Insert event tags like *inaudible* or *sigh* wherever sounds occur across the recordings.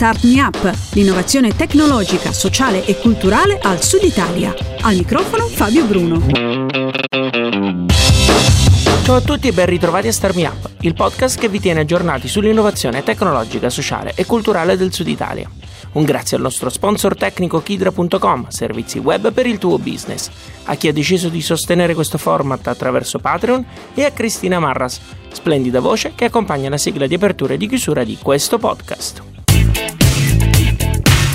Start Me Up, l'innovazione tecnologica, sociale e culturale al Sud Italia. Al microfono Fabio Bruno. Ciao a tutti e ben ritrovati a Start Me Up, il podcast che vi tiene aggiornati sull'innovazione tecnologica, sociale e culturale del Sud Italia. Un grazie al nostro sponsor tecnico Kidra.com, servizi web per il tuo business, a chi ha deciso di sostenere questo format attraverso Patreon e a Cristina Marras, splendida voce che accompagna la sigla di apertura e di chiusura di questo podcast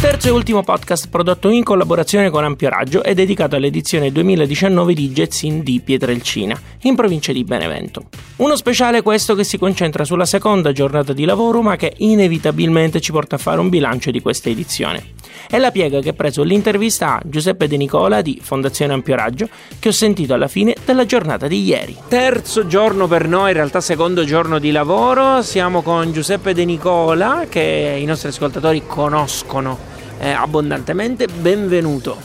terzo e ultimo podcast prodotto in collaborazione con Ampio Raggio è dedicato all'edizione 2019 di Jetsin di Pietrelcina, in provincia di Benevento. Uno speciale questo che si concentra sulla seconda giornata di lavoro ma che inevitabilmente ci porta a fare un bilancio di questa edizione. È la piega che ha preso l'intervista a Giuseppe De Nicola di Fondazione Ampio Raggio che ho sentito alla fine della giornata di ieri. Terzo giorno per noi, in realtà secondo giorno di lavoro, siamo con Giuseppe De Nicola che i nostri ascoltatori conoscono eh, abbondantemente. Benvenuto.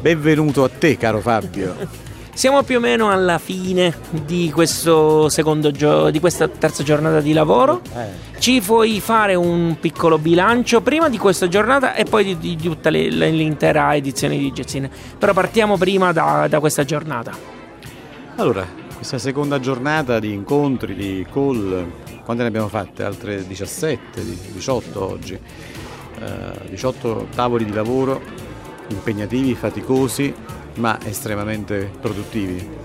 Benvenuto a te, caro Fabio. *laughs* Siamo più o meno alla fine di, questo secondo gio- di questa terza giornata di lavoro. Eh. Ci puoi fare un piccolo bilancio prima di questa giornata e poi di, di tutta le, l'intera edizione di Jazzine. Però partiamo prima da, da questa giornata. Allora, questa seconda giornata di incontri, di call, quante ne abbiamo fatte? Altre 17, 18 oggi. 18 eh, tavoli di lavoro impegnativi, faticosi, ma estremamente produttivi.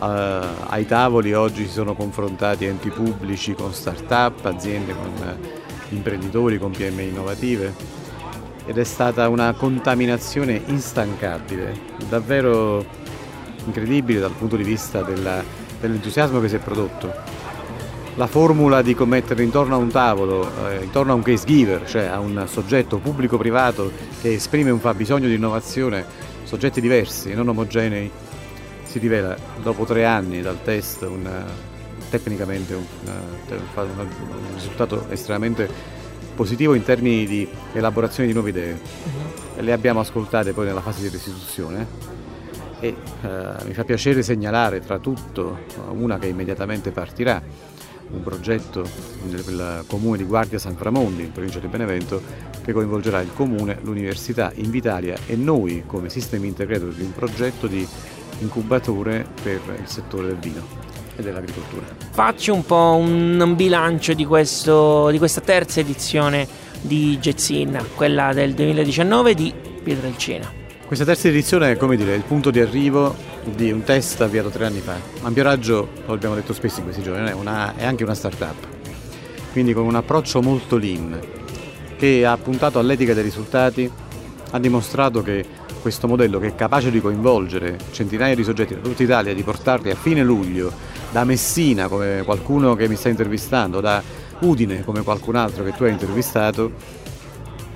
Uh, ai tavoli oggi si sono confrontati enti pubblici con start-up, aziende con uh, imprenditori, con PMI innovative ed è stata una contaminazione instancabile, davvero incredibile dal punto di vista della, dell'entusiasmo che si è prodotto la formula di commettere intorno a un tavolo, eh, intorno a un case giver, cioè a un soggetto pubblico-privato che esprime un fabbisogno di innovazione, soggetti diversi, non omogenei, si rivela dopo tre anni dal test una, tecnicamente un, una, un, risultato estremamente positivo in termini di elaborazione di nuove idee. Uh-huh. Le abbiamo ascoltate poi nella fase di restituzione e eh, mi fa piacere segnalare tra tutto una che immediatamente partirà, un progetto nel comune di Guardia San Framondi, in provincia di Benevento, che coinvolgerà il comune, l'università, Invitalia e noi come sistemi integratori di un progetto di incubatore per il settore del vino e dell'agricoltura. Facci un po' un bilancio di, questo, di questa terza edizione di Gezzin, quella del 2019 di Pietrelcina. Questa terza edizione è come dire, il punto di arrivo di un test avviato tre anni fa. Ampioraggio, lo abbiamo detto spesso in questi giorni, è, una, è anche una start-up, quindi con un approccio molto lean che ha puntato all'etica dei risultati, ha dimostrato che questo modello che è capace di coinvolgere centinaia di soggetti da tutta Italia, di portarli a fine luglio da Messina come qualcuno che mi sta intervistando, da Udine come qualcun altro che tu hai intervistato,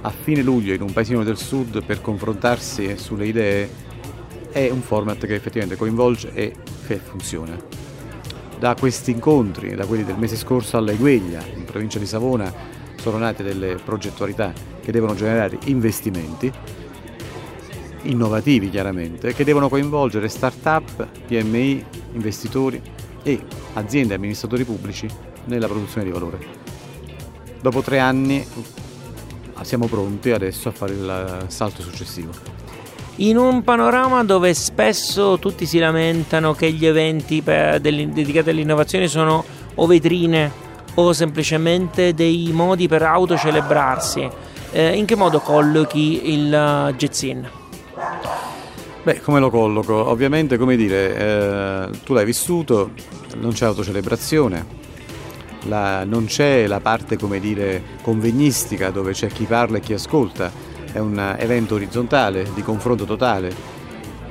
a fine luglio in un paesino del sud per confrontarsi sulle idee è un format che effettivamente coinvolge e funziona. Da questi incontri, da quelli del mese scorso alla Igueglia, in provincia di Savona, sono nate delle progettualità che devono generare investimenti innovativi chiaramente, che devono coinvolgere start-up, PMI, investitori e aziende e amministratori pubblici nella produzione di valore. Dopo tre anni siamo pronti adesso a fare il salto successivo. In un panorama dove spesso tutti si lamentano che gli eventi dedicati all'innovazione sono o vetrine o semplicemente dei modi per autocelebrarsi, eh, in che modo collochi il uh? Beh, come lo colloco? Ovviamente, come dire, eh, tu l'hai vissuto, non c'è autocelebrazione, la, non c'è la parte come dire convegnistica dove c'è chi parla e chi ascolta, è un evento orizzontale di confronto totale.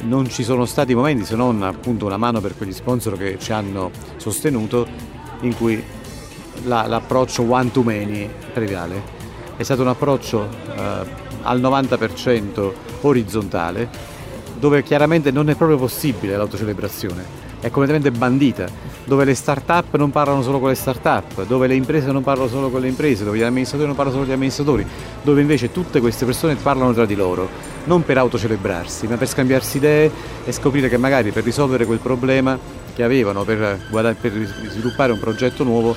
Non ci sono stati momenti se non appunto una mano per quegli sponsor che ci hanno sostenuto in cui la, l'approccio one to many prevale. È stato un approccio eh, al 90% orizzontale dove chiaramente non è proprio possibile l'autocelebrazione è completamente bandita, dove le start-up non parlano solo con le start-up, dove le imprese non parlano solo con le imprese, dove gli amministratori non parlano solo con gli amministratori, dove invece tutte queste persone parlano tra di loro, non per autocelebrarsi, ma per scambiarsi idee e scoprire che magari per risolvere quel problema che avevano, per, per sviluppare un progetto nuovo,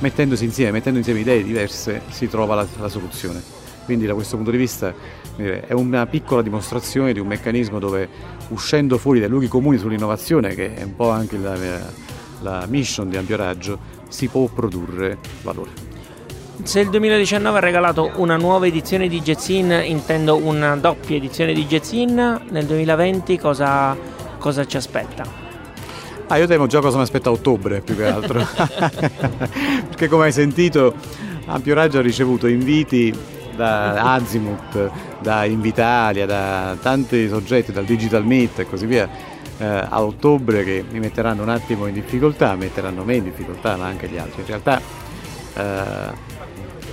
mettendosi insieme, mettendo insieme idee diverse, si trova la, la soluzione. Quindi da questo punto di vista è una piccola dimostrazione di un meccanismo dove uscendo fuori dai luoghi comuni sull'innovazione, che è un po' anche la, la mission di ampio raggio, si può produrre valore. Se il 2019 ha regalato una nuova edizione di Jetsin, intendo una doppia edizione di Jetsin, nel 2020 cosa, cosa ci aspetta? Ah, io temo già cosa mi aspetta a ottobre più che altro. *laughs* Perché come hai sentito, Ampio Raggio ha ricevuto inviti da Azimut, da Invitalia, da tanti soggetti, dal Digital Meet e così via, eh, a ottobre che mi metteranno un attimo in difficoltà, metteranno me in difficoltà, ma anche gli altri. In realtà eh,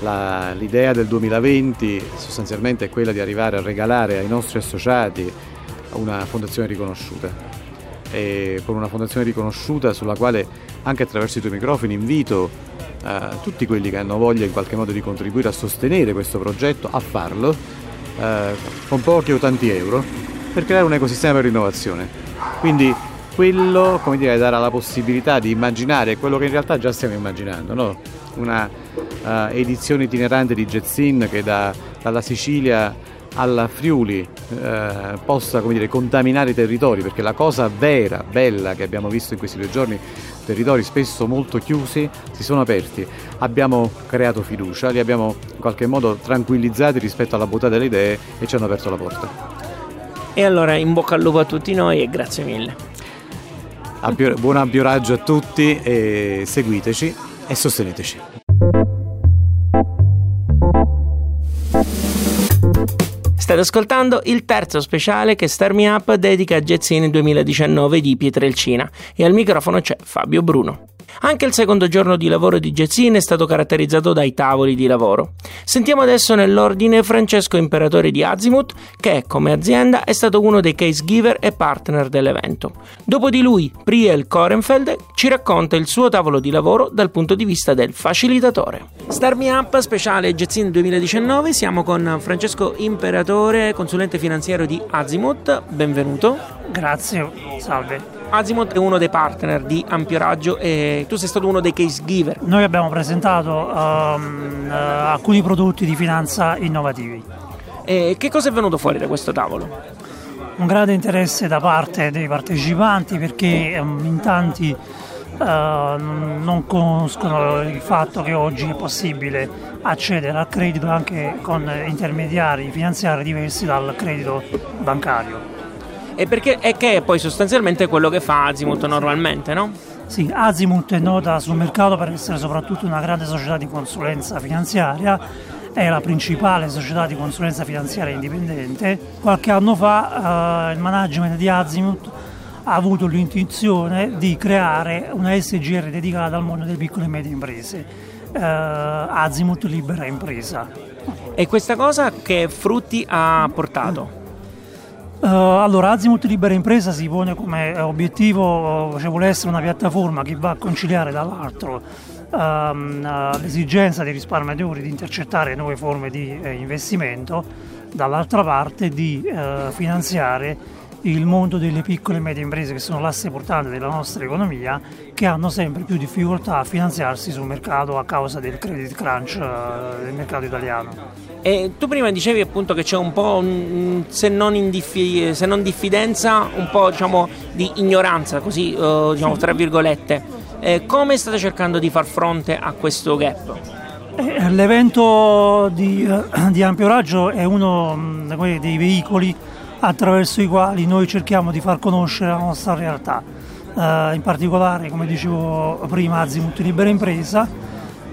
la, l'idea del 2020 sostanzialmente è quella di arrivare a regalare ai nostri associati una fondazione riconosciuta. E con una fondazione riconosciuta sulla quale anche attraverso i tuoi microfoni invito eh, tutti quelli che hanno voglia in qualche modo di contribuire a sostenere questo progetto a farlo eh, con pochi o tanti euro per creare un ecosistema per l'innovazione. Quindi quello come dire, darà la possibilità di immaginare quello che in realtà già stiamo immaginando, no? una uh, edizione itinerante di Jetsin che da, dalla Sicilia alla Friuli eh, possa dire, contaminare i territori, perché la cosa vera, bella che abbiamo visto in questi due giorni, territori spesso molto chiusi, si sono aperti. Abbiamo creato fiducia, li abbiamo in qualche modo tranquillizzati rispetto alla bontà delle idee e ci hanno aperto la porta. E allora in bocca al lupo a tutti noi e grazie mille. Ampio, buon ampio raggio a tutti e seguiteci e sosteneteci. State ascoltando il terzo speciale che Star Me Up dedica a Jetsin 2019 di Pietrelcina e al microfono c'è Fabio Bruno. Anche il secondo giorno di lavoro di Jetsin è stato caratterizzato dai tavoli di lavoro. Sentiamo adesso nell'ordine Francesco Imperatore di Azimut, che come azienda è stato uno dei case giver e partner dell'evento. Dopo di lui, Priel Korenfeld ci racconta il suo tavolo di lavoro dal punto di vista del facilitatore. Star Me Up speciale Jetsin 2019, siamo con Francesco Imperatore, consulente finanziario di Azimut. Benvenuto. Grazie, salve. Azimut è uno dei partner di Ampio Raggio e tu sei stato uno dei case giver. Noi abbiamo presentato um, uh, alcuni prodotti di finanza innovativi. E che cosa è venuto fuori da questo tavolo? Un grande interesse da parte dei partecipanti perché um, in tanti uh, non conoscono il fatto che oggi è possibile accedere al credito anche con intermediari finanziari diversi dal credito bancario e perché è che è poi sostanzialmente quello che fa Azimut normalmente, no? Sì, Azimut è nota sul mercato per essere soprattutto una grande società di consulenza finanziaria, è la principale società di consulenza finanziaria indipendente. Qualche anno fa eh, il management di Azimut ha avuto l'intuizione di creare una SGR dedicata al mondo delle piccole e medie imprese, eh, Azimut Libera Impresa. E questa cosa che frutti ha portato? Uh, allora, Azimut Libera Impresa si pone come obiettivo, cioè vuole essere una piattaforma che va a conciliare dall'altro um, l'esigenza di risparmiatori di intercettare nuove forme di eh, investimento, dall'altra parte di uh, finanziare il mondo delle piccole e medie imprese che sono l'asse portante della nostra economia che hanno sempre più difficoltà a finanziarsi sul mercato a causa del credit crunch del mercato italiano. E tu prima dicevi appunto che c'è un po', se non, diffi, se non diffidenza, un po' diciamo, di ignoranza, così uh, diciamo tra virgolette. Eh, come state cercando di far fronte a questo gap? Eh, l'evento di, uh, di, ampio raggio è uno um, dei veicoli attraverso i quali noi cerchiamo di far conoscere la nostra realtà. Uh, in particolare, come dicevo prima, Azimut Libera Impresa.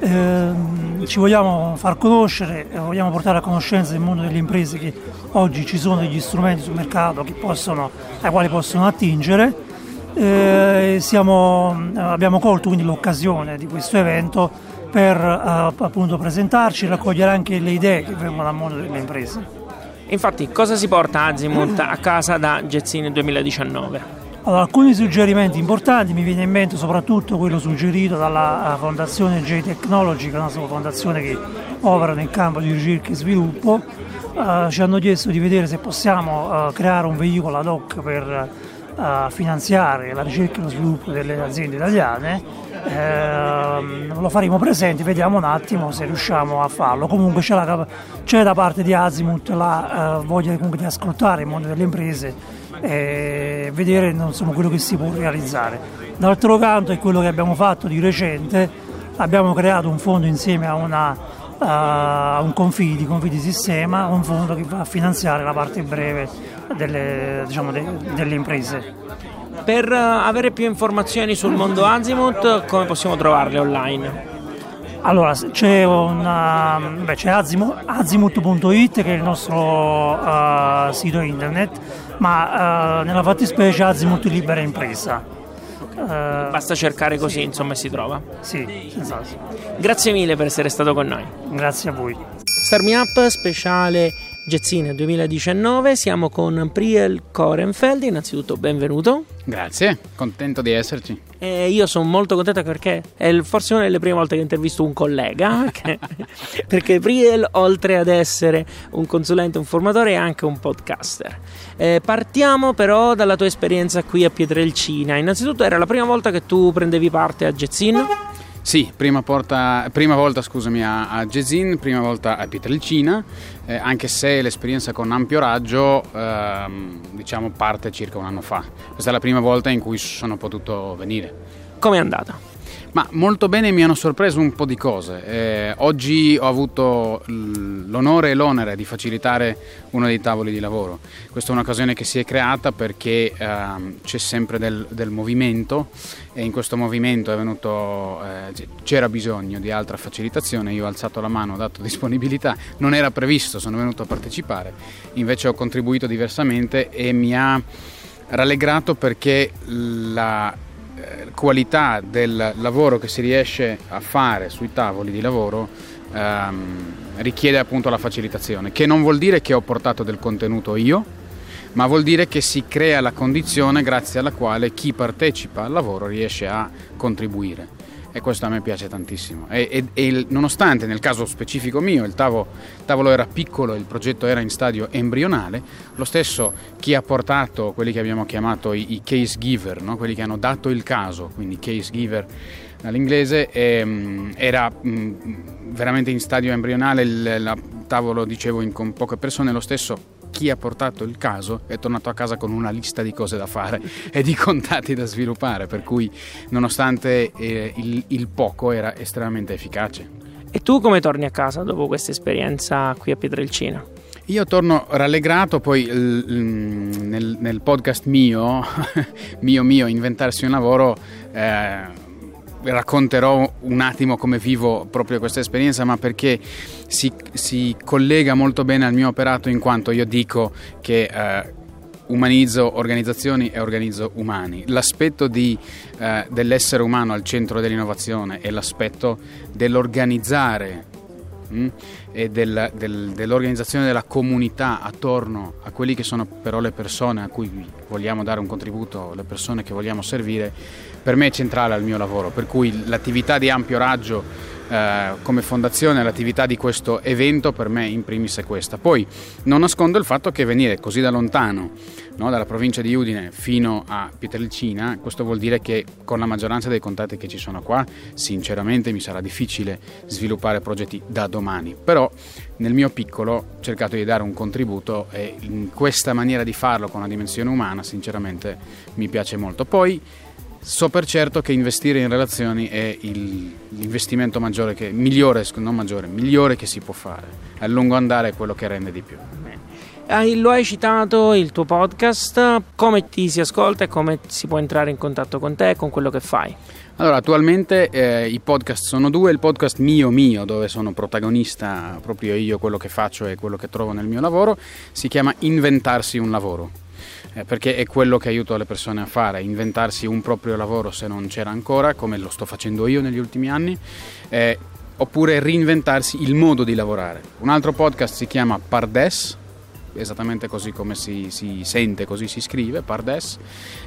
Uh, ci vogliamo far conoscere, vogliamo portare a conoscenza del mondo delle imprese che oggi ci sono degli strumenti sul mercato possono, ai quali possono attingere. Eh, siamo, abbiamo colto quindi l'occasione di questo evento per eh, appunto presentarci e raccogliere anche le idee che vengono dal mondo delle imprese. Infatti, cosa si porta Azimut a casa da Gezzini 2019? Allora, alcuni suggerimenti importanti mi viene in mente soprattutto quello suggerito dalla eh, fondazione J Technology, che è una fondazione che opera nel campo di ricerca e sviluppo. Uh, ci hanno chiesto di vedere se possiamo uh, creare un veicolo ad hoc per uh, finanziare la ricerca e lo sviluppo delle aziende italiane, eh, lo faremo presente, vediamo un attimo se riusciamo a farlo. Comunque c'è, la, c'è da parte di Azimut la uh, voglia di ascoltare il mondo delle imprese e vedere insomma, quello che si può realizzare. D'altro canto è quello che abbiamo fatto di recente, abbiamo creato un fondo insieme a una uh, un confidi, confidi sistema, un fondo che va a finanziare la parte breve delle, diciamo, de, delle imprese. Per uh, avere più informazioni sul mondo Azimut, come possiamo trovarle online? Allora, c'è, una, beh, c'è azimut, azimut.it che è il nostro uh, sito internet, ma uh, nella fattispecie Azimut Libera Impresa. Uh, Basta cercare così, sì. insomma, si trova. Sì, esatto. Grazie mille per essere stato con noi. Grazie a voi. Start Me Up speciale Jazzine 2019, siamo con Priel Korenfeld, innanzitutto benvenuto. Grazie, contento di esserci. E io sono molto contento perché è forse una delle prime volte che intervisto un collega, *laughs* che, perché Priel oltre ad essere un consulente, un formatore è anche un podcaster. Eh, partiamo però dalla tua esperienza qui a Pietrelcina, innanzitutto era la prima volta che tu prendevi parte a Jazzine? Sì, prima, porta, prima volta scusami, a, a Gesin, prima volta a Pietrelcina, eh, anche se l'esperienza con ampio raggio ehm, diciamo, parte circa un anno fa. Questa è la prima volta in cui sono potuto venire. Come è andata? Ma molto bene mi hanno sorpreso un po' di cose. Eh, oggi ho avuto l'onore e l'onere di facilitare uno dei tavoli di lavoro. Questa è un'occasione che si è creata perché eh, c'è sempre del, del, movimento e in questo movimento venuto, eh, c'era bisogno di altra facilitazione. Io ho alzato la mano, ho dato *laughs* disponibilità, non era previsto, sono venuto a partecipare. Invece ho contribuito diversamente e mi ha rallegrato perché la qualità del lavoro che si riesce a fare sui tavoli di lavoro ehm, richiede appunto la facilitazione, che non vuol dire che ho portato del contenuto io, ma vuol dire che si crea la condizione grazie alla quale chi partecipa al lavoro riesce a contribuire e questo a me piace tantissimo. E, e, e nonostante nel caso specifico mio il tavolo, tavolo era piccolo e il progetto era in stadio embrionale, lo stesso chi ha portato quelli che abbiamo chiamato i, i case giver, no? quelli che hanno dato il caso, quindi case giver all'inglese, ehm, era mh, mm, veramente in stadio embrionale, il, il tavolo dicevo in, con poche persone, lo stesso chi ha portato il caso è tornato a casa con una lista di cose da fare *laughs* e di contatti da sviluppare, per cui nonostante eh, il, il poco era estremamente efficace. E tu come torni a casa dopo questa esperienza qui a Pietrelcina? Io torno rallegrato, poi nel, nel podcast mio, *laughs* mio mio, Inventarsi un lavoro, eh, racconterò un attimo come vivo proprio questa esperienza, ma perché si, si collega molto bene al mio operato in quanto io dico che eh, umanizzo organizzazioni e organizzo umani. L'aspetto di, eh, dell'essere umano al centro dell'innovazione e l'aspetto dell'organizzare mm, e del, del, dell'organizzazione della comunità attorno a quelli che sono però le persone a cui vogliamo dare un contributo, le persone che vogliamo servire, per me è centrale al mio lavoro. Per cui l'attività di ampio raggio eh, come fondazione l'attività di questo evento per me in primis è questa. Poi non nascondo il fatto che venire così da lontano, no, dalla provincia di Udine fino a Pietrelcina, questo vuol dire che con la maggioranza dei contatti che ci sono qua, sinceramente mi sarà difficile sviluppare progetti da domani. Però nel mio piccolo ho cercato di dare un contributo e in questa maniera di farlo con una dimensione umana, sinceramente mi piace molto. Poi So per certo che investire in relazioni è il, l'investimento maggiore che, migliore, non maggiore, migliore che si può fare. A lungo andare è quello che rende di più. Lo hai citato il tuo podcast, come ti si ascolta e come si può entrare in contatto con te e con quello che fai? Allora, attualmente eh, i podcast sono due, il podcast mio mio, dove sono protagonista proprio io, quello che faccio e quello che trovo nel mio lavoro, si chiama Inventarsi un lavoro eh, perché è quello che aiuto le persone a fare, inventarsi un proprio lavoro se non c'era ancora, come lo sto facendo io negli ultimi anni, eh, oppure reinventarsi il modo di lavorare. Un altro podcast si chiama Pardes, esattamente così come si, si, sente, così si scrive, Pardes,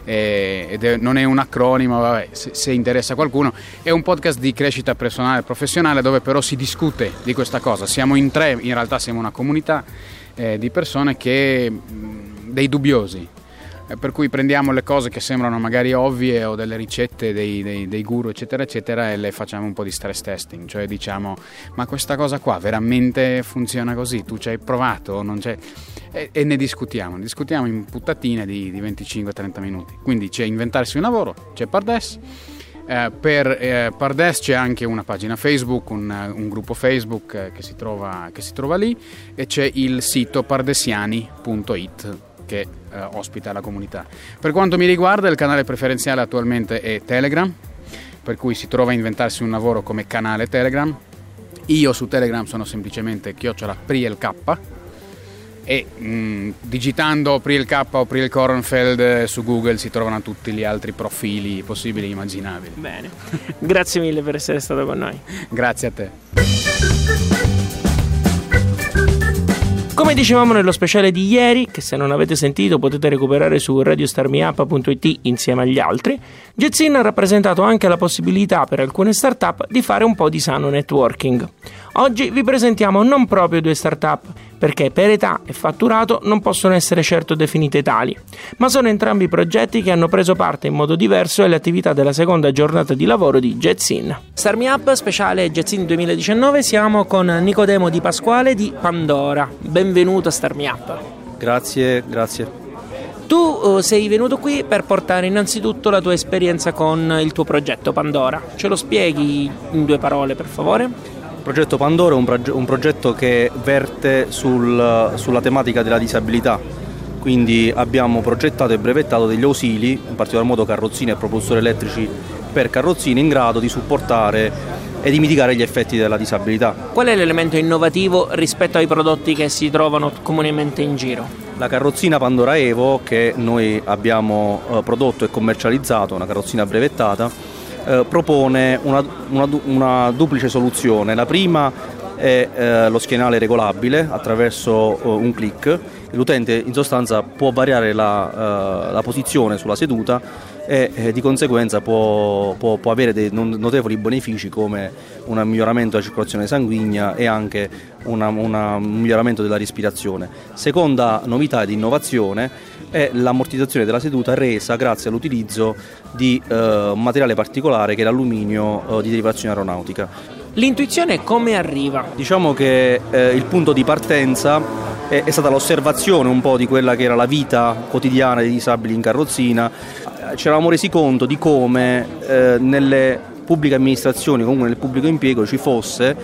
eh, ed è, non è un acronimo, vabbè, se, se, interessa qualcuno, è un podcast di crescita personale e professionale dove però si discute di questa cosa. Siamo in tre, in realtà siamo una comunità eh, di persone che, dei dubbiosi, per cui prendiamo le cose che sembrano magari ovvie o delle ricette dei, dei, dei guru eccetera eccetera e le facciamo un po' di stress testing, cioè diciamo ma questa cosa qua veramente funziona così, tu ci hai provato, non c'è... E, e, ne discutiamo, ne discutiamo in puttatine di, di 25-30 minuti. Quindi c'è inventarsi un lavoro, c'è Pardes. Eh, per eh, Pardes c'è anche una pagina Facebook, un, un gruppo Facebook eh, che, si trova, che, si trova, lì e c'è il sito pardesiani.it che eh, ospita la comunità. Per quanto mi riguarda il canale preferenziale attualmente è Telegram, per cui si trova a inventarsi un lavoro come canale Telegram. Io su Telegram sono semplicemente chiocciola PrielK e mh, mm, digitando Priel K o Priel Kornfeld eh, su Google si trovano tutti gli altri profili possibili e immaginabili. Bene, grazie mille per essere stato con noi. grazie a te. Come dicevamo nello speciale di ieri, che se non avete sentito potete recuperare su radiostarmiup.it insieme agli altri, Jetsin ha rappresentato anche la possibilità per alcune start-up di fare un po' di sano networking. Oggi vi presentiamo non proprio due start-up, perché per età e fatturato non possono essere certo definite tali, ma sono entrambi progetti che hanno preso parte in modo diverso alle attività della seconda giornata di lavoro di Jetsin. Start Me Up speciale Jetsin 2019 siamo con Nicodemo Di Pasquale di Pandora. Benvenuto a Start Me Up. Grazie, grazie. Tu uh, sei venuto qui per portare innanzitutto la tua esperienza con il tuo progetto Pandora. Ce lo spieghi in due parole, per favore? Il progetto Pandora è un, proge- un progetto che verte sul, sulla tematica della disabilità, quindi abbiamo progettato e brevettato degli ausili, in particolar modo carrozzine e propulsori elettrici per carrozzine in grado di supportare e di mitigare gli effetti della disabilità. Qual è l'elemento innovativo rispetto ai prodotti che si trovano comunemente in giro? La carrozzina Pandora Evo che noi abbiamo eh, prodotto e commercializzato, una carrozzina brevettata, eh, propone una, una, una, duplice soluzione. La prima è eh, lo schienale regolabile attraverso eh, un clic. L'utente in sostanza può variare la, eh, la posizione sulla seduta e eh, di conseguenza può, può, può, avere dei notevoli benefici come un miglioramento della circolazione sanguigna e anche una, una, un miglioramento della respirazione. Seconda novità di innovazione è l'ammortizzazione della seduta resa grazie all'utilizzo di eh, un materiale particolare che è l'alluminio eh, di derivazione aeronautica. L'intuizione come arriva? Diciamo che eh, il punto di partenza è, è, stata l'osservazione un po' di quella che era la vita quotidiana dei disabili in carrozzina. Ci eravamo resi conto di come eh, nelle pubbliche amministrazioni, comunque nel pubblico impiego, ci fosse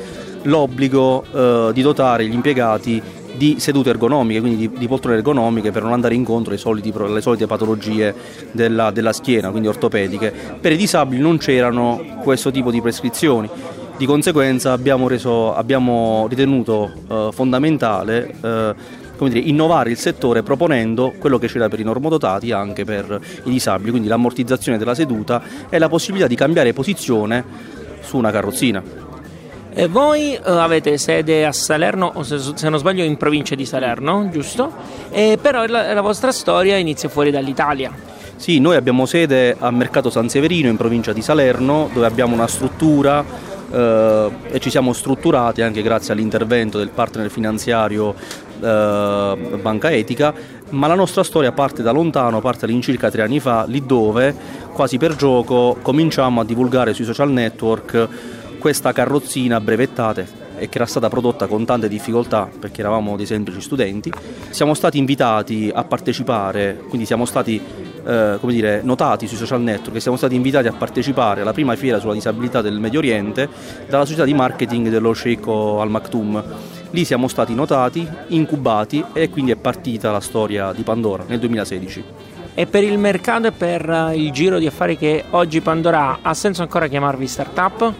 l'obbligo eh, di dotare gli impiegati di sedute ergonomiche, quindi di, di, poltrone ergonomiche per non andare incontro alle, soliti, alle solite patologie della, della, schiena, quindi ortopediche. Per i disabili non c'erano questo tipo di prescrizioni. Di conseguenza abbiamo, reso, abbiamo ritenuto eh, fondamentale eh, dire, innovare il settore proponendo quello che c'era per i normodotati anche per i disabili, quindi l'ammortizzazione della seduta e la possibilità di cambiare posizione su una carrozzina. E voi eh, avete sede a Salerno, o se, se, non sbaglio in provincia di Salerno, giusto? E però la, la vostra storia inizia fuori dall'Italia. Sì, noi abbiamo sede a Mercato San Severino in provincia di Salerno, dove abbiamo una struttura eh, e ci siamo strutturati anche grazie all'intervento del partner finanziario eh, Banca Etica, ma la nostra storia parte da lontano, parte all'incirca tre anni fa, lì dove quasi per gioco cominciamo a divulgare sui social network questa carrozzina brevettata e che era stata prodotta con tante difficoltà perché eravamo dei semplici studenti. Siamo stati invitati a partecipare, quindi siamo stati eh, come dire, notati sui social network e siamo stati invitati a partecipare alla prima fiera sulla disabilità del Medio Oriente dalla società di marketing dello Sheikh Al Maktoum. Lì siamo stati notati, incubati e quindi è partita la storia di Pandora nel 2016. E per il mercato e per il giro di affari che oggi Pandora ha, ha senso ancora chiamarvi startup?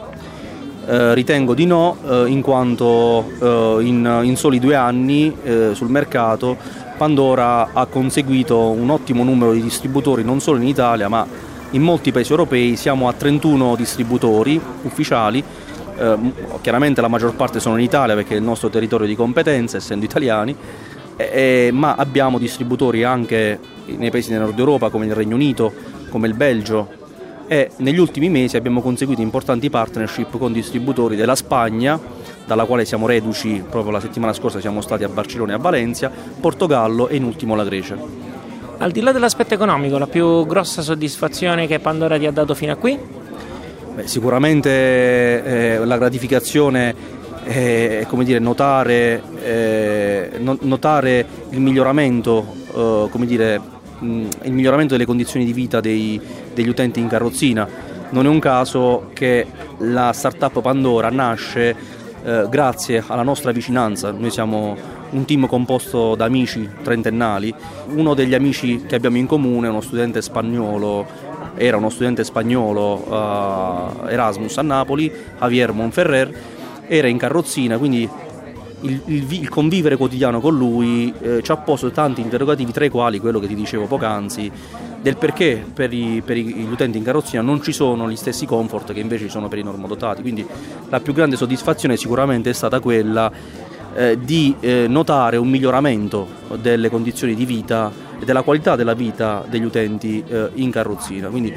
Eh, ritengo di no, eh, in quanto eh, in, in, soli due anni eh, sul mercato Pandora ha conseguito un ottimo numero di distributori non solo in Italia ma in molti paesi europei, siamo a 31 distributori ufficiali, eh, chiaramente la maggior parte sono in Italia perché è il nostro territorio di competenza essendo italiani, ma abbiamo distributori anche nei paesi del nord Europa come il Regno Unito, come il Belgio, e negli ultimi mesi abbiamo conseguito importanti partnership con distributori della Spagna, dalla quale siamo reduci proprio la settimana scorsa siamo stati a Barcellona e a Valencia, Portogallo e in ultimo la Grecia. Al di là dell'aspetto economico, la più grossa soddisfazione che Pandora ti ha dato fino a qui? Beh, sicuramente eh, la gratificazione è come dire, notare, eh, notare, il miglioramento, eh, come dire, mh, il miglioramento delle condizioni di vita dei, degli utenti in carrozzina. Non è un caso che la startup Pandora nasce eh, grazie alla nostra vicinanza. Noi siamo un team composto da amici trentennali. Uno degli amici che abbiamo in comune è uno studente spagnolo, era uno studente spagnolo uh, Erasmus a Napoli, Javier Monferrer, era in carrozzina, quindi il, il, il, convivere quotidiano con lui eh, ci ha posto tanti interrogativi, tra i quali quello che ti dicevo poc'anzi, del perché per, i, per gli utenti in carrozzina non ci sono gli stessi comfort che invece ci sono per i normodotati. Quindi la più grande soddisfazione sicuramente è stata quella eh, di eh, notare un miglioramento delle condizioni di vita e della qualità della vita degli utenti eh, in carrozzina. Quindi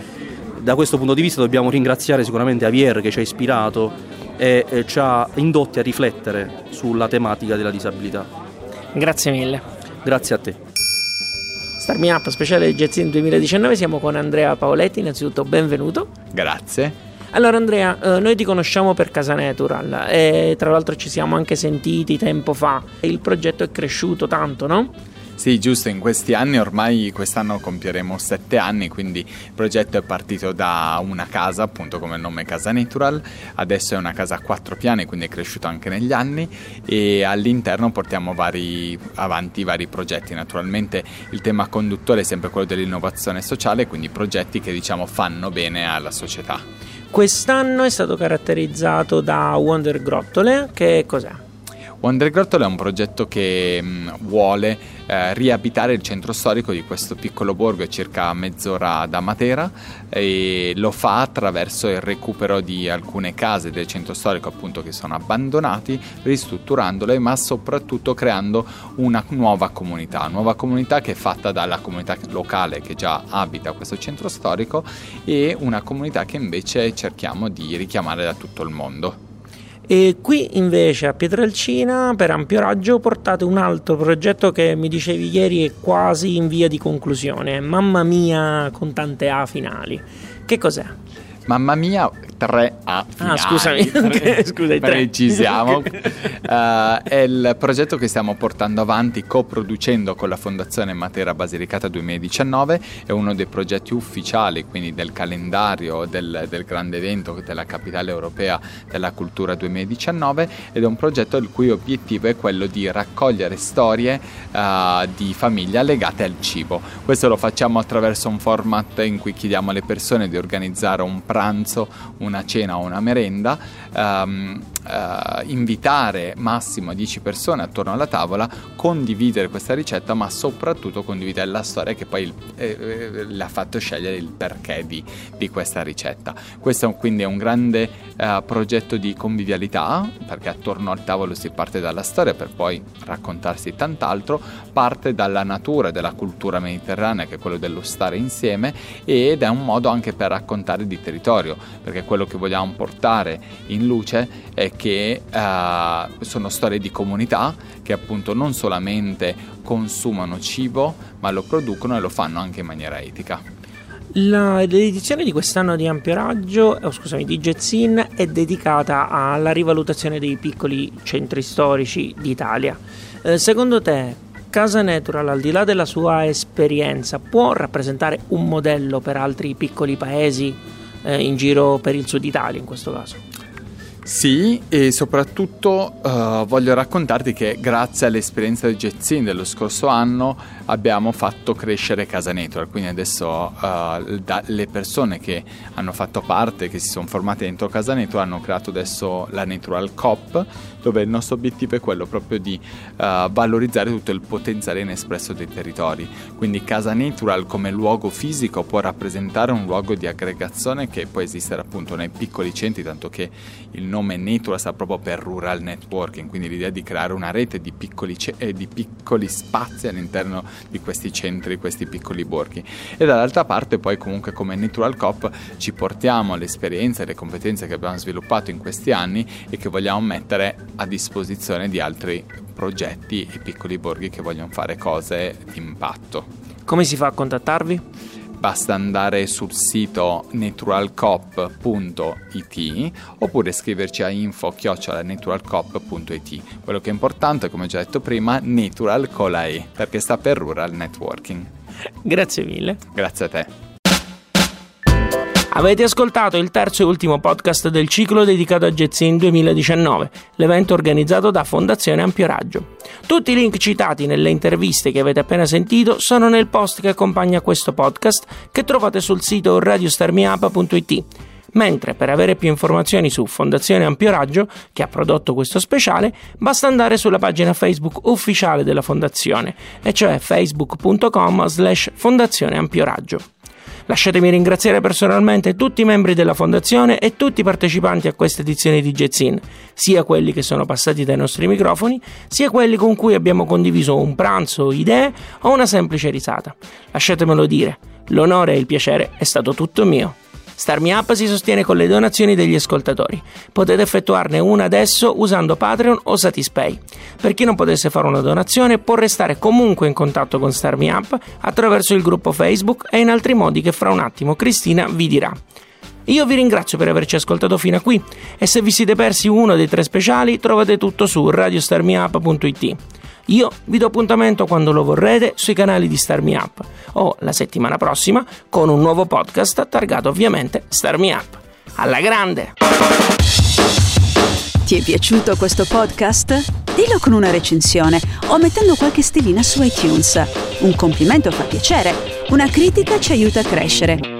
da questo punto di vista dobbiamo ringraziare sicuramente Avier che ci ha ispirato e eh, ci ha indotti a riflettere sulla tematica della disabilità. Grazie mille. Grazie a te. Start Me Up speciale Jazzin 2019, siamo con Andrea Paoletti, innanzitutto benvenuto. Grazie. Allora Andrea, eh, noi ti conosciamo per Casa Natural e tra l'altro ci siamo anche sentiti tempo fa. Il progetto è cresciuto tanto, no? Sì, giusto, in questi anni ormai quest'anno compieremo sette anni, quindi il progetto è partito da una casa, appunto come il nome Casa Natural, adesso è una casa a quattro piani, quindi è cresciuto anche negli anni e all'interno portiamo vari, avanti vari progetti. Naturalmente il tema conduttore è sempre quello dell'innovazione sociale, quindi progetti che diciamo fanno bene alla società. Quest'anno è stato caratterizzato da Wonder Grottole, che cos'è? Wonder Grottole è un progetto che mh, mm, vuole eh, riabitare il centro storico di questo piccolo borgo, è circa mezz'ora da Matera, e lo fa attraverso il recupero di alcune case del centro storico appunto che sono abbandonati, ristrutturandole, ma soprattutto creando una nuova comunità, nuova comunità che è fatta dalla comunità locale che già abita questo centro storico e una comunità che invece cerchiamo di richiamare da tutto il mondo. E qui invece a Pietrelcina, per ampio raggio, portate un altro progetto che mi dicevi ieri è quasi in via di conclusione. Mamma mia, con tante A finali. Che cos'è? Mamma mia, 3 A finali. Ah, scusami, *laughs* tre, scusa, precisiamo. *laughs* uh, è il progetto che stiamo portando avanti coproducendo con la Fondazione Matera Basilicata 2019, è uno dei progetti ufficiali, quindi del calendario del, del grande evento della capitale europea della cultura 2019 ed è un progetto il cui obiettivo è quello di raccogliere storie uh, di famiglia legate al cibo. Questo lo facciamo attraverso un format in cui chiediamo alle persone di organizzare un pranzo, un una cena o una merenda, um, uh, invitare massimo 10 persone attorno alla tavola, condividere questa ricetta, ma soprattutto condividere la storia che poi eh, eh, le ha fatto scegliere il perché di, di questa ricetta. Questo quindi è un grande uh, progetto di convivialità, perché attorno al tavolo si parte dalla storia per poi raccontarsi tant'altro, parte dalla natura dalla cultura mediterranea, che è quello dello stare insieme, ed è un modo anche per raccontare di territorio, perché quello che vogliamo portare in luce è che uh, sono storie di comunità che appunto non solamente consumano cibo, ma lo producono e lo fanno anche in maniera etica. La, l'edizione di quest'anno di ampio raggio, oh, scusami, di Jetsin è dedicata alla rivalutazione dei piccoli centri storici d'Italia. Eh, secondo te, Casa Natural, al di là della sua esperienza, può rappresentare un modello per altri piccoli paesi eh, in giro per il sud Italia in questo caso? Sì, e soprattutto uh, voglio raccontarti che grazie all'esperienza di Jetsin dello scorso anno abbiamo fatto crescere Casa Natural, quindi adesso uh, le persone che hanno fatto parte, che si sono formate dentro Casa Natural hanno creato adesso la Natural Cop, dove il nostro obiettivo è quello proprio di uh, valorizzare tutto il potenziale inespresso dei territori. Quindi Casa Natural come luogo fisico può rappresentare un luogo di aggregazione che può esistere appunto nei piccoli centri, tanto che il nome Natura sta proprio per rural networking, quindi l'idea di creare una rete di piccoli, ce- eh, di piccoli spazi all'interno di questi centri, questi piccoli borghi. E dall'altra parte poi comunque come Natural Cop ci portiamo l'esperienza e le competenze che abbiamo sviluppato in questi anni e che vogliamo mettere a disposizione di altri progetti e piccoli borghi che vogliono fare cose di impatto. Come si fa a contattarvi? Basta andare sul sito naturalcop.it oppure scriverci a info-naturalcop.it. Quello che è importante, come già detto prima, natural con la E, perché sta per Rural Networking. Grazie mille. Grazie a te. Avete ascoltato il terzo e ultimo podcast del ciclo dedicato a Jetsin 2019, l'evento organizzato da Fondazione Ampio Raggio. Tutti i link citati nelle interviste che avete appena sentito sono nel post che accompagna questo podcast che trovate sul sito radiostarmiup.it. Mentre per avere più informazioni su Fondazione Ampio Raggio, che ha prodotto questo speciale, basta andare sulla pagina Facebook ufficiale della Fondazione, e cioè facebook.com slash Fondazione Raggio. Lasciatemi ringraziare personalmente tutti i membri della fondazione e tutti i partecipanti a questa edizione di Jazzin, sia quelli che sono passati dai nostri microfoni, sia quelli con cui abbiamo condiviso un pranzo, idee o una semplice risata. Lasciatemelo dire, l'onore e il piacere è stato tutto mio. Starmi Up si sostiene con le donazioni degli ascoltatori. Potete effettuarne una adesso usando Patreon o Satispay. Per chi non potesse fare una donazione può restare comunque in contatto con Starmi Up attraverso il gruppo Facebook e in altri modi che fra un attimo Cristina vi dirà. Io vi ringrazio per averci ascoltato fino a qui e se vi siete persi uno dei tre speciali trovate tutto su radiostarmiup.it. Io vi do appuntamento quando lo vorrete sui canali di Starmi Up o la settimana prossima con un nuovo podcast targato ovviamente Starmi Up. Alla grande! Ti è piaciuto questo podcast? Dillo con una recensione o mettendo qualche stellina su iTunes. Un complimento fa piacere, una critica ci aiuta a crescere.